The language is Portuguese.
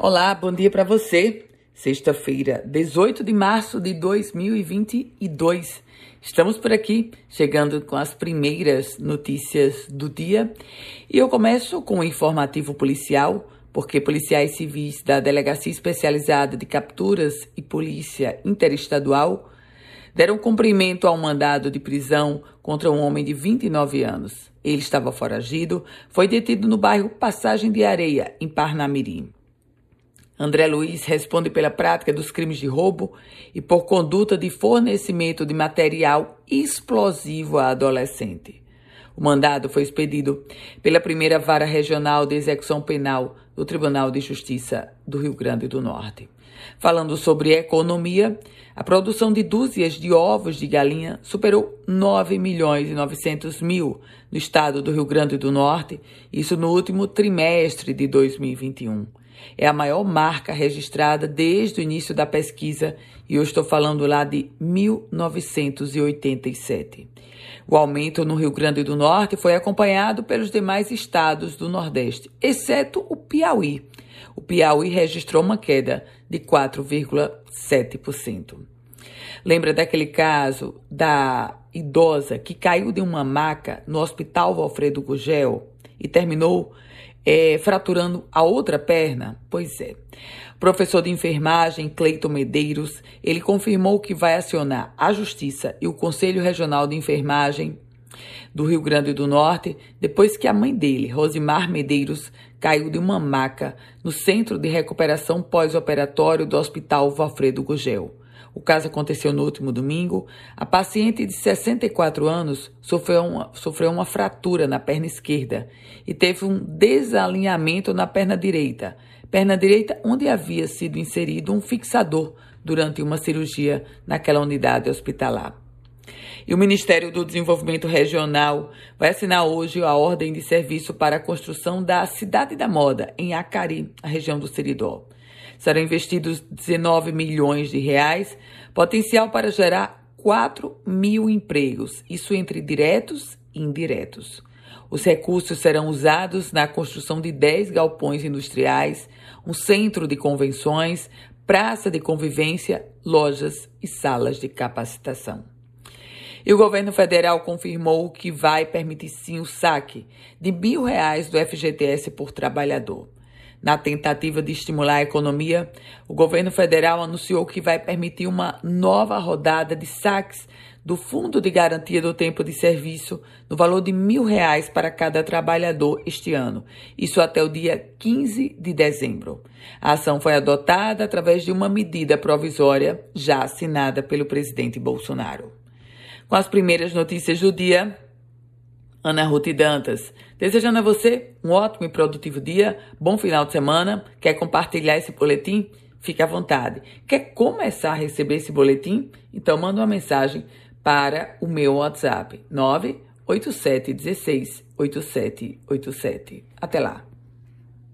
Olá, bom dia para você. Sexta-feira, 18 de março de 2022. Estamos por aqui, chegando com as primeiras notícias do dia. E eu começo com o informativo policial, porque policiais civis da Delegacia Especializada de Capturas e Polícia Interestadual deram cumprimento ao mandado de prisão contra um homem de 29 anos. Ele estava foragido, foi detido no bairro Passagem de Areia, em Parnamirim. André Luiz responde pela prática dos crimes de roubo e por conduta de fornecimento de material explosivo a adolescente. O mandado foi expedido pela primeira vara regional de execução penal do Tribunal de Justiça do Rio Grande do Norte. Falando sobre economia, a produção de dúzias de ovos de galinha superou 9 milhões e 900 mil no estado do Rio Grande do Norte, isso no último trimestre de 2021. É a maior marca registrada desde o início da pesquisa e eu estou falando lá de 1987. O aumento no Rio Grande do Norte foi acompanhado pelos demais estados do Nordeste, exceto o Piauí. O Piauí registrou uma queda de 4,7%. Lembra daquele caso da idosa que caiu de uma maca no Hospital Alfredo Gugel e terminou é, fraturando a outra perna? Pois é. Professor de enfermagem Cleiton Medeiros, ele confirmou que vai acionar a Justiça e o Conselho Regional de Enfermagem do Rio Grande do Norte depois que a mãe dele, Rosimar Medeiros, caiu de uma maca no Centro de Recuperação Pós-Operatório do Hospital Valfredo Gugel. O caso aconteceu no último domingo. A paciente de 64 anos sofreu uma, sofreu uma fratura na perna esquerda e teve um desalinhamento na perna direita. Perna direita onde havia sido inserido um fixador durante uma cirurgia naquela unidade hospitalar. E o Ministério do Desenvolvimento Regional vai assinar hoje a ordem de serviço para a construção da Cidade da Moda, em Acari, a região do Seridó. Serão investidos 19 milhões de reais, potencial para gerar 4 mil empregos, isso entre diretos e indiretos. Os recursos serão usados na construção de 10 galpões industriais, um centro de convenções, praça de convivência, lojas e salas de capacitação. E o governo federal confirmou que vai permitir sim o saque de mil reais do FGTS por trabalhador. Na tentativa de estimular a economia, o governo federal anunciou que vai permitir uma nova rodada de saques do Fundo de Garantia do Tempo de Serviço no valor de mil reais para cada trabalhador este ano, isso até o dia 15 de dezembro. A ação foi adotada através de uma medida provisória já assinada pelo presidente Bolsonaro. Com as primeiras notícias do dia, Ana Ruth Dantas. Desejando a você um ótimo e produtivo dia, bom final de semana. Quer compartilhar esse boletim? Fique à vontade. Quer começar a receber esse boletim? Então manda uma mensagem para o meu WhatsApp 98716 8787. Até lá.